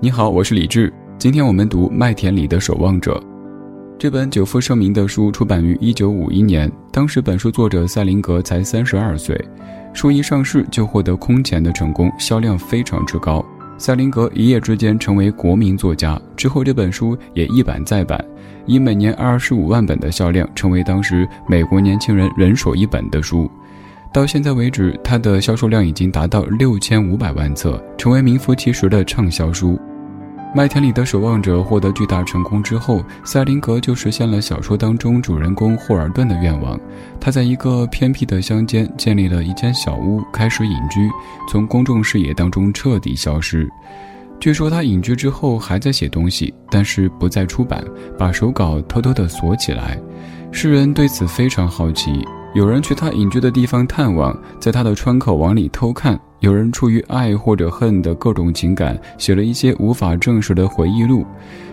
你好，我是李志。今天我们读《麦田里的守望者》这本久负盛名的书，出版于一九五一年。当时本书作者塞林格才三十二岁，书一上市就获得空前的成功，销量非常之高。赛林格一夜之间成为国民作家，之后这本书也一版再版，以每年二十五万本的销量，成为当时美国年轻人人手一本的书。到现在为止，它的销售量已经达到六千五百万册，成为名副其实的畅销书。《麦田里的守望者》获得巨大成功之后，塞林格就实现了小说当中主人公霍尔顿的愿望。他在一个偏僻的乡间建立了一间小屋，开始隐居，从公众视野当中彻底消失。据说他隐居之后还在写东西，但是不再出版，把手稿偷偷地锁起来。世人对此非常好奇，有人去他隐居的地方探望，在他的窗口往里偷看。有人出于爱或者恨的各种情感，写了一些无法证实的回忆录。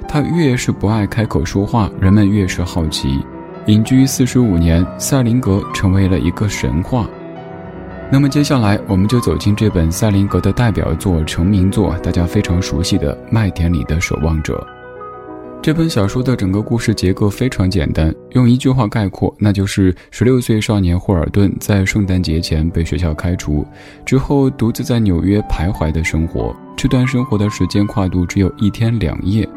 他越是不爱开口说话，人们越是好奇。隐居四十五年，塞林格成为了一个神话。那么接下来，我们就走进这本塞林格的代表作、成名作，大家非常熟悉的《麦田里的守望者》。这本小说的整个故事结构非常简单，用一句话概括，那就是十六岁少年霍尔顿在圣诞节前被学校开除，之后独自在纽约徘徊的生活。这段生活的时间跨度只有一天两夜。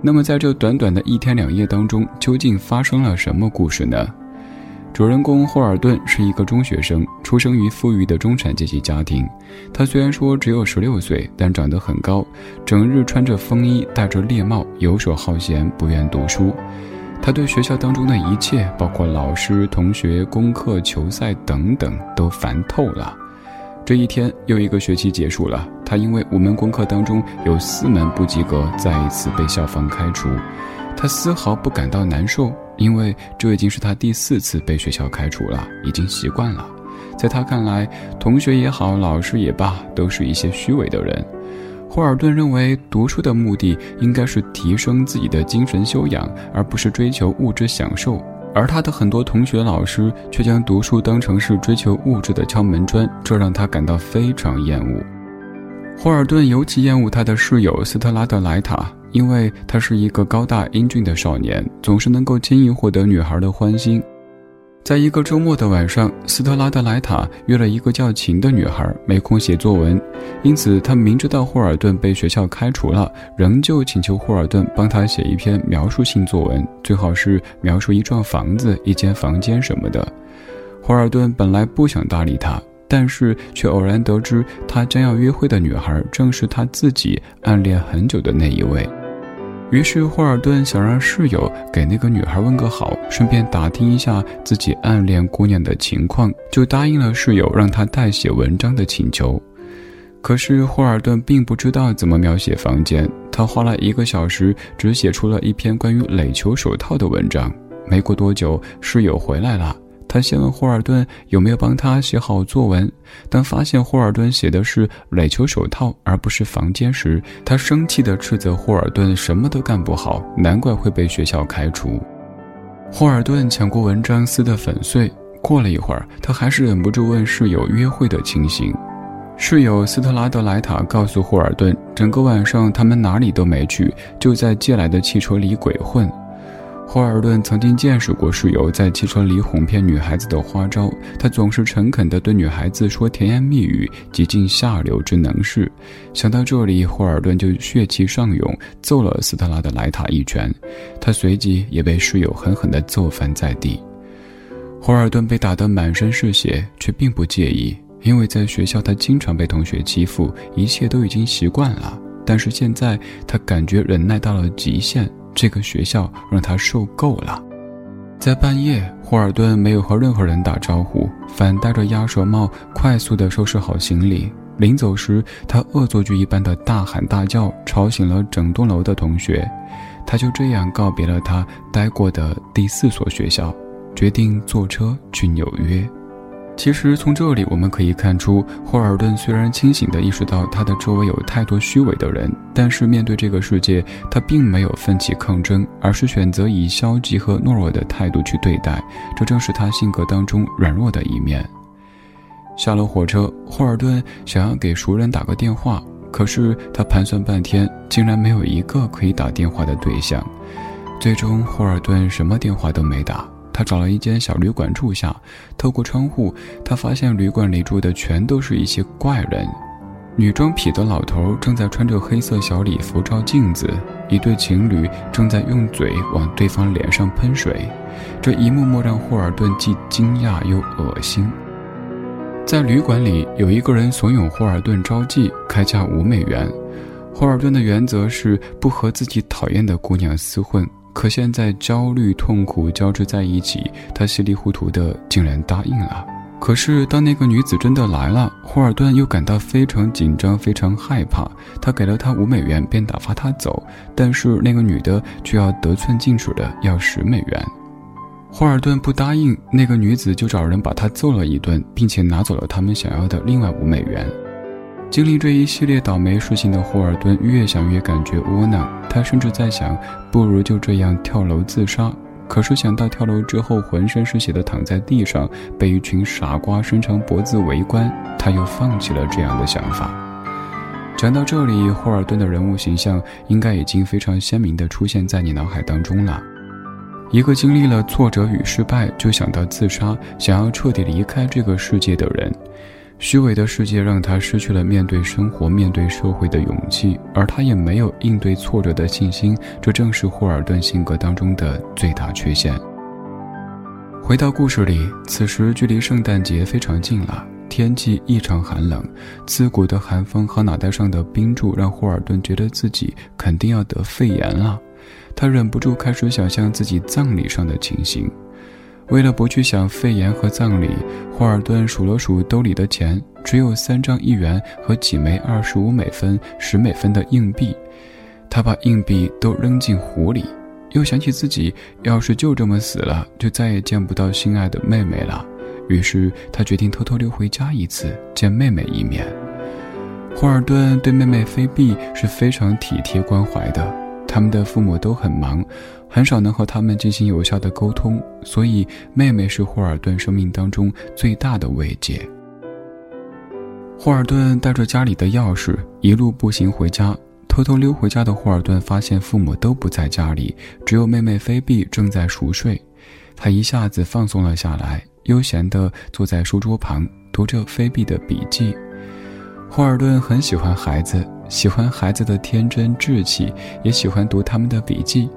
那么在这短短的一天两夜当中，究竟发生了什么故事呢？主人公霍尔顿是一个中学生，出生于富裕的中产阶级家庭。他虽然说只有十六岁，但长得很高，整日穿着风衣，戴着猎帽，游手好闲，不愿读书。他对学校当中的一切，包括老师、同学、功课、球赛等等，都烦透了。这一天又一个学期结束了，他因为五门功课当中有四门不及格，再一次被校方开除。他丝毫不感到难受。因为这已经是他第四次被学校开除了，已经习惯了。在他看来，同学也好，老师也罢，都是一些虚伪的人。霍尔顿认为，读书的目的应该是提升自己的精神修养，而不是追求物质享受。而他的很多同学、老师却将读书当成是追求物质的敲门砖，这让他感到非常厌恶。霍尔顿尤其厌恶他的室友斯特拉德莱塔。因为他是一个高大英俊的少年，总是能够轻易获得女孩的欢心。在一个周末的晚上，斯特拉德莱塔约了一个叫琴的女孩，没空写作文，因此他明知道霍尔顿被学校开除了，仍旧请求霍尔顿帮他写一篇描述性作文，最好是描述一幢房子、一间房间什么的。霍尔顿本来不想搭理他。但是却偶然得知，他将要约会的女孩正是他自己暗恋很久的那一位。于是霍尔顿想让室友给那个女孩问个好，顺便打听一下自己暗恋姑娘的情况，就答应了室友让他代写文章的请求。可是霍尔顿并不知道怎么描写房间，他花了一个小时，只写出了一篇关于垒球手套的文章。没过多久，室友回来了。他先问霍尔顿有没有帮他写好作文，当发现霍尔顿写的是垒球手套而不是房间时，他生气地斥责霍尔顿什么都干不好，难怪会被学校开除。霍尔顿抢过文章撕得粉碎。过了一会儿，他还是忍不住问室友约会的情形。室友斯特拉德莱塔告诉霍尔顿，整个晚上他们哪里都没去，就在借来的汽车里鬼混。霍尔顿曾经见识过室友在汽车里哄骗女孩子的花招，他总是诚恳地对女孩子说甜言蜜语，极尽下流之能事。想到这里，霍尔顿就血气上涌，揍了斯特拉的莱塔一拳，他随即也被室友狠狠地揍翻在地。霍尔顿被打得满身是血，却并不介意，因为在学校他经常被同学欺负，一切都已经习惯了。但是现在他感觉忍耐到了极限。这个学校让他受够了。在半夜，霍尔顿没有和任何人打招呼，反戴着鸭舌帽，快速地收拾好行李。临走时，他恶作剧一般的大喊大叫，吵醒了整栋楼的同学。他就这样告别了他待过的第四所学校，决定坐车去纽约。其实从这里我们可以看出，霍尔顿虽然清醒地意识到他的周围有太多虚伪的人，但是面对这个世界，他并没有奋起抗争，而是选择以消极和懦弱的态度去对待。这正是他性格当中软弱的一面。下了火车，霍尔顿想要给熟人打个电话，可是他盘算半天，竟然没有一个可以打电话的对象。最终，霍尔顿什么电话都没打。他找了一间小旅馆住下，透过窗户，他发现旅馆里住的全都是一些怪人。女装痞的老头正在穿着黑色小礼服照镜子，一对情侣正在用嘴往对方脸上喷水。这一幕幕让霍尔顿既惊讶又恶心。在旅馆里，有一个人怂恿霍尔顿招妓，开价五美元。霍尔顿的原则是不和自己讨厌的姑娘厮混。可现在焦虑、痛苦交织在一起，他稀里糊涂的竟然答应了。可是当那个女子真的来了，霍尔顿又感到非常紧张、非常害怕。他给了她五美元，便打发她走，但是那个女的却要得寸进尺的要十美元。霍尔顿不答应，那个女子就找人把他揍了一顿，并且拿走了他们想要的另外五美元。经历这一系列倒霉事情的霍尔顿越想越感觉窝囊，他甚至在想，不如就这样跳楼自杀。可是想到跳楼之后浑身是血的躺在地上，被一群傻瓜伸长脖子围观，他又放弃了这样的想法。讲到这里，霍尔顿的人物形象应该已经非常鲜明地出现在你脑海当中了：一个经历了挫折与失败就想到自杀、想要彻底离开这个世界的人。虚伪的世界让他失去了面对生活、面对社会的勇气，而他也没有应对挫折的信心。这正是霍尔顿性格当中的最大缺陷。回到故事里，此时距离圣诞节非常近了，天气异常寒冷，刺骨的寒风和脑袋上的冰柱让霍尔顿觉得自己肯定要得肺炎了。他忍不住开始想象自己葬礼上的情形。为了不去想肺炎和葬礼，霍尔顿数了数兜里的钱，只有三张一元和几枚二十五美分、十美分的硬币。他把硬币都扔进湖里，又想起自己要是就这么死了，就再也见不到心爱的妹妹了。于是他决定偷偷溜回家一次，见妹妹一面。霍尔顿对妹妹菲比是非常体贴关怀的，他们的父母都很忙。很少能和他们进行有效的沟通，所以妹妹是霍尔顿生命当中最大的慰藉。霍尔顿带着家里的钥匙一路步行回家，偷偷溜回家的霍尔顿发现父母都不在家里，只有妹妹菲比正在熟睡。他一下子放松了下来，悠闲地坐在书桌旁读着菲比的笔记。霍尔顿很喜欢孩子，喜欢孩子的天真稚气，也喜欢读他们的笔记。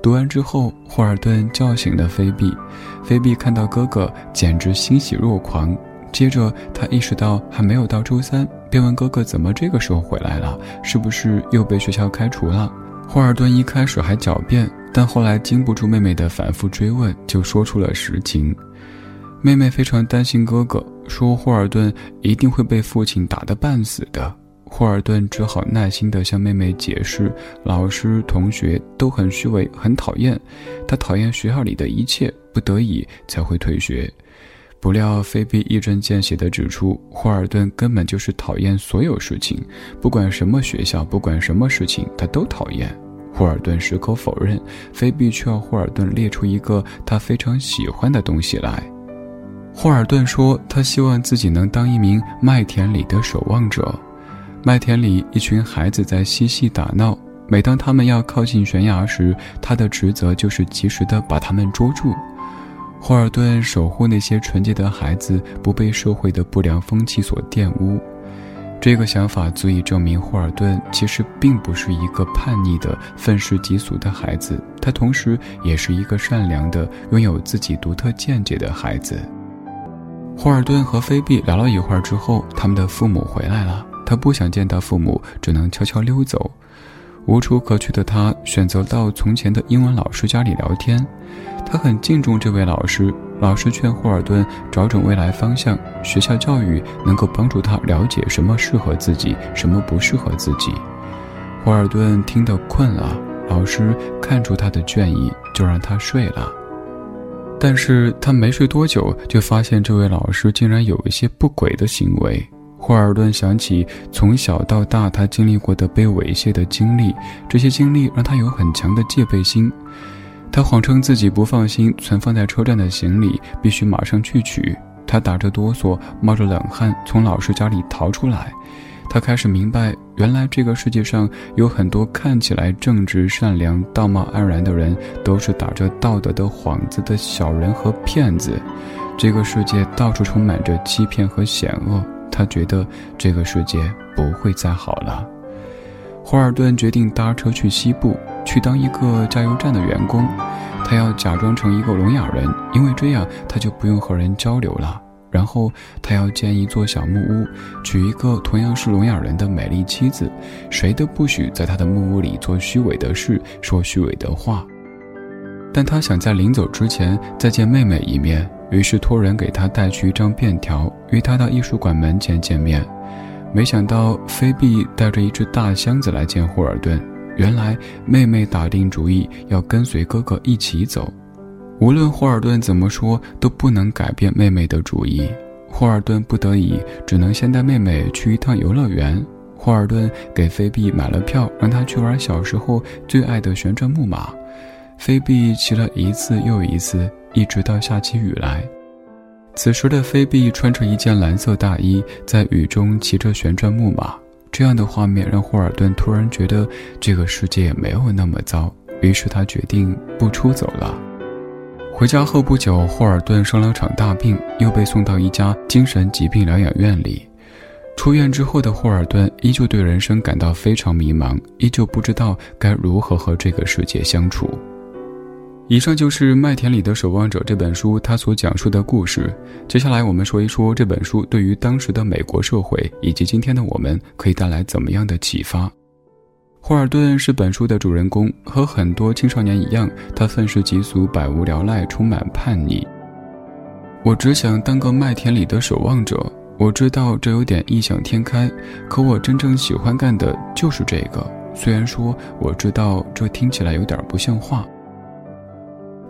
读完之后，霍尔顿叫醒了菲比。菲比看到哥哥，简直欣喜若狂。接着，他意识到还没有到周三，便问哥哥怎么这个时候回来了，是不是又被学校开除了？霍尔顿一开始还狡辩，但后来经不住妹妹的反复追问，就说出了实情。妹妹非常担心哥哥，说霍尔顿一定会被父亲打得半死的。霍尔顿只好耐心地向妹妹解释，老师、同学都很虚伪，很讨厌。他讨厌学校里的一切，不得已才会退学。不料菲比一针见血地指出，霍尔顿根本就是讨厌所有事情，不管什么学校，不管什么事情，他都讨厌。霍尔顿矢口否认，菲比却要霍尔顿列出一个他非常喜欢的东西来。霍尔顿说，他希望自己能当一名麦田里的守望者。麦田里，一群孩子在嬉戏打闹。每当他们要靠近悬崖时，他的职责就是及时的把他们捉住。霍尔顿守护那些纯洁的孩子，不被社会的不良风气所玷污。这个想法足以证明，霍尔顿其实并不是一个叛逆的、愤世嫉俗的孩子，他同时也是一个善良的、拥有自己独特见解的孩子。霍尔顿和菲比聊了一会儿之后，他们的父母回来了。他不想见到父母，只能悄悄溜走。无处可去的他选择到从前的英文老师家里聊天。他很敬重这位老师。老师劝霍尔顿找准未来方向，学校教育能够帮助他了解什么适合自己，什么不适合自己。霍尔顿听得困了，老师看出他的倦意，就让他睡了。但是他没睡多久，就发现这位老师竟然有一些不轨的行为。霍尔顿想起从小到大他经历过的被猥亵的经历，这些经历让他有很强的戒备心。他谎称自己不放心存放在车站的行李，必须马上去取。他打着哆嗦，冒着冷汗从老师家里逃出来。他开始明白，原来这个世界上有很多看起来正直善良、道貌岸然的人，都是打着道德的幌子的小人和骗子。这个世界到处充满着欺骗和险恶，他觉得这个世界不会再好了。霍尔顿决定搭车去西部，去当一个加油站的员工。他要假装成一个聋哑人，因为这样他就不用和人交流了。然后他要建一座小木屋，娶一个同样是聋哑人的美丽妻子，谁都不许在他的木屋里做虚伪的事，说虚伪的话。但他想在临走之前再见妹妹一面，于是托人给他带去一张便条，约他到艺术馆门前见面。没想到菲比带着一只大箱子来见霍尔顿。原来妹妹打定主意要跟随哥哥一起走，无论霍尔顿怎么说都不能改变妹妹的主意。霍尔顿不得已只能先带妹妹去一趟游乐园。霍尔顿给菲比买了票，让她去玩小时候最爱的旋转木马。菲比骑了一次又一次，一直到下起雨来。此时的菲比穿着一件蓝色大衣，在雨中骑着旋转木马。这样的画面让霍尔顿突然觉得这个世界没有那么糟，于是他决定不出走了。回家后不久，霍尔顿生了场大病，又被送到一家精神疾病疗养院里。出院之后的霍尔顿依旧对人生感到非常迷茫，依旧不知道该如何和这个世界相处。以上就是《麦田里的守望者》这本书它所讲述的故事。接下来我们说一说这本书对于当时的美国社会以及今天的我们可以带来怎么样的启发。霍尔顿是本书的主人公，和很多青少年一样，他愤世嫉俗、百无聊赖、充满叛逆。我只想当个麦田里的守望者。我知道这有点异想天开，可我真正喜欢干的就是这个。虽然说我知道这听起来有点不像话。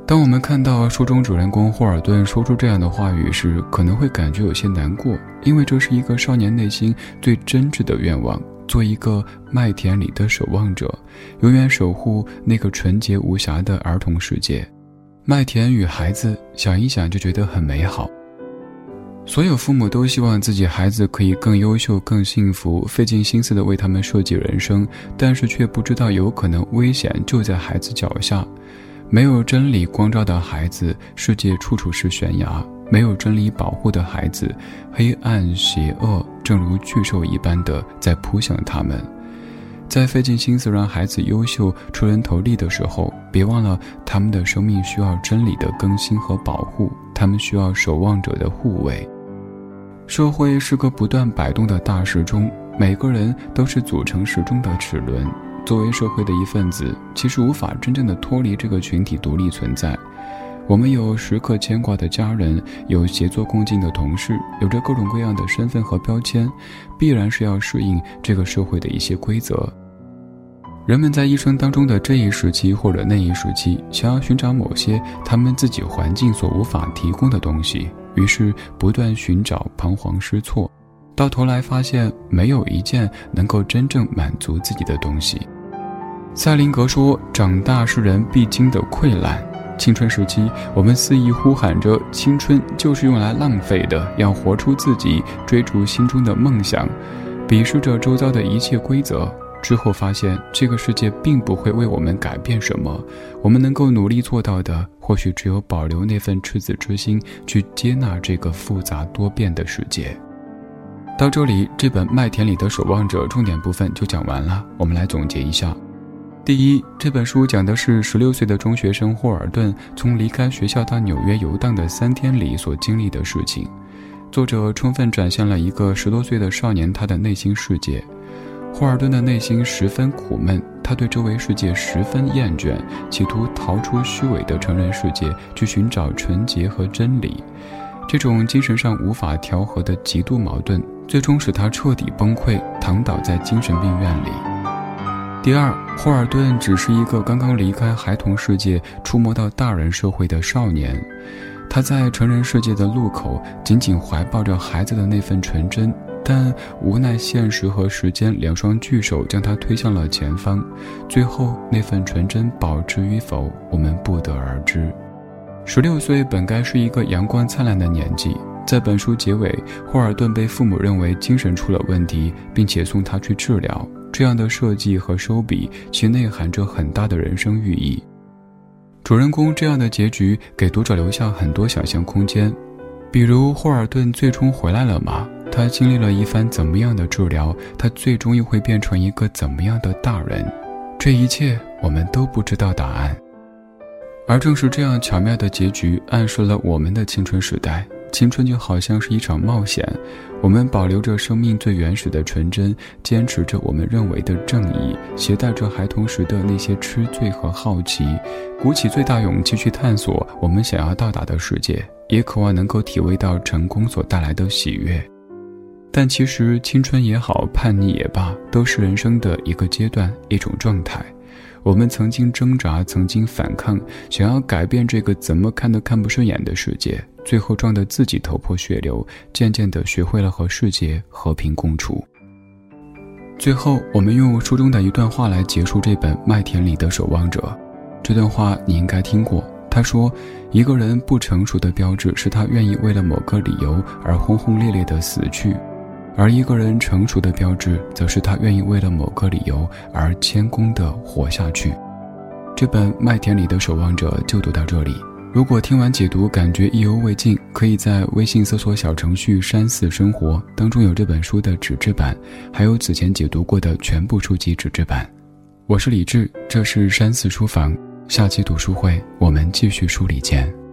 当我们看到书中主人公霍尔顿说出这样的话语时，可能会感觉有些难过，因为这是一个少年内心最真挚的愿望：做一个麦田里的守望者，永远守护那个纯洁无瑕的儿童世界。麦田与孩子，想一想就觉得很美好。所有父母都希望自己孩子可以更优秀、更幸福，费尽心思的为他们设计人生，但是却不知道有可能危险就在孩子脚下。没有真理光照的孩子，世界处处是悬崖；没有真理保护的孩子，黑暗邪恶正如巨兽一般的在扑向他们。在费尽心思让孩子优秀、出人头地的时候，别忘了他们的生命需要真理的更新和保护，他们需要守望者的护卫。社会是个不断摆动的大时钟，每个人都是组成时钟的齿轮。作为社会的一份子，其实无法真正的脱离这个群体独立存在。我们有时刻牵挂的家人，有协作共进的同事，有着各种各样的身份和标签，必然是要适应这个社会的一些规则。人们在一生当中的这一时期或者那一时期，想要寻找某些他们自己环境所无法提供的东西，于是不断寻找，彷徨失措，到头来发现没有一件能够真正满足自己的东西。塞林格说：“长大是人必经的溃烂。青春时期，我们肆意呼喊着青春就是用来浪费的，要活出自己，追逐心中的梦想，鄙视着周遭的一切规则。之后发现，这个世界并不会为我们改变什么。我们能够努力做到的，或许只有保留那份赤子之心，去接纳这个复杂多变的世界。”到这里，这本《麦田里的守望者》重点部分就讲完了。我们来总结一下。第一，这本书讲的是十六岁的中学生霍尔顿从离开学校到纽约游荡的三天里所经历的事情。作者充分展现了一个十多岁的少年他的内心世界。霍尔顿的内心十分苦闷，他对周围世界十分厌倦，企图逃出虚伪的成人世界，去寻找纯洁和真理。这种精神上无法调和的极度矛盾，最终使他彻底崩溃，躺倒在精神病院里。第二，霍尔顿只是一个刚刚离开孩童世界，触摸到大人社会的少年。他在成人世界的路口，紧紧怀抱着孩子的那份纯真，但无奈现实和时间两双巨手将他推向了前方。最后，那份纯真保持与否，我们不得而知。十六岁本该是一个阳光灿烂的年纪，在本书结尾，霍尔顿被父母认为精神出了问题，并且送他去治疗。这样的设计和收笔，其内含着很大的人生寓意。主人公这样的结局给读者留下很多想象空间，比如霍尔顿最终回来了吗？他经历了一番怎么样的治疗？他最终又会变成一个怎么样的大人？这一切我们都不知道答案。而正是这样巧妙的结局，暗示了我们的青春时代。青春就好像是一场冒险，我们保留着生命最原始的纯真，坚持着我们认为的正义，携带着孩童时的那些痴醉和好奇，鼓起最大勇气去探索我们想要到达的世界，也渴望能够体味到成功所带来的喜悦。但其实，青春也好，叛逆也罢，都是人生的一个阶段，一种状态。我们曾经挣扎，曾经反抗，想要改变这个怎么看都看不顺眼的世界，最后撞得自己头破血流，渐渐地学会了和世界和平共处。最后，我们用书中的一段话来结束这本《麦田里的守望者》。这段话你应该听过。他说：“一个人不成熟的标志是他愿意为了某个理由而轰轰烈烈地死去。”而一个人成熟的标志，则是他愿意为了某个理由而谦恭地活下去。这本《麦田里的守望者》就读到这里。如果听完解读感觉意犹未尽，可以在微信搜索小程序“山寺生活”当中有这本书的纸质版，还有此前解读过的全部书籍纸质版。我是李志，这是山寺书房。下期读书会，我们继续梳理见。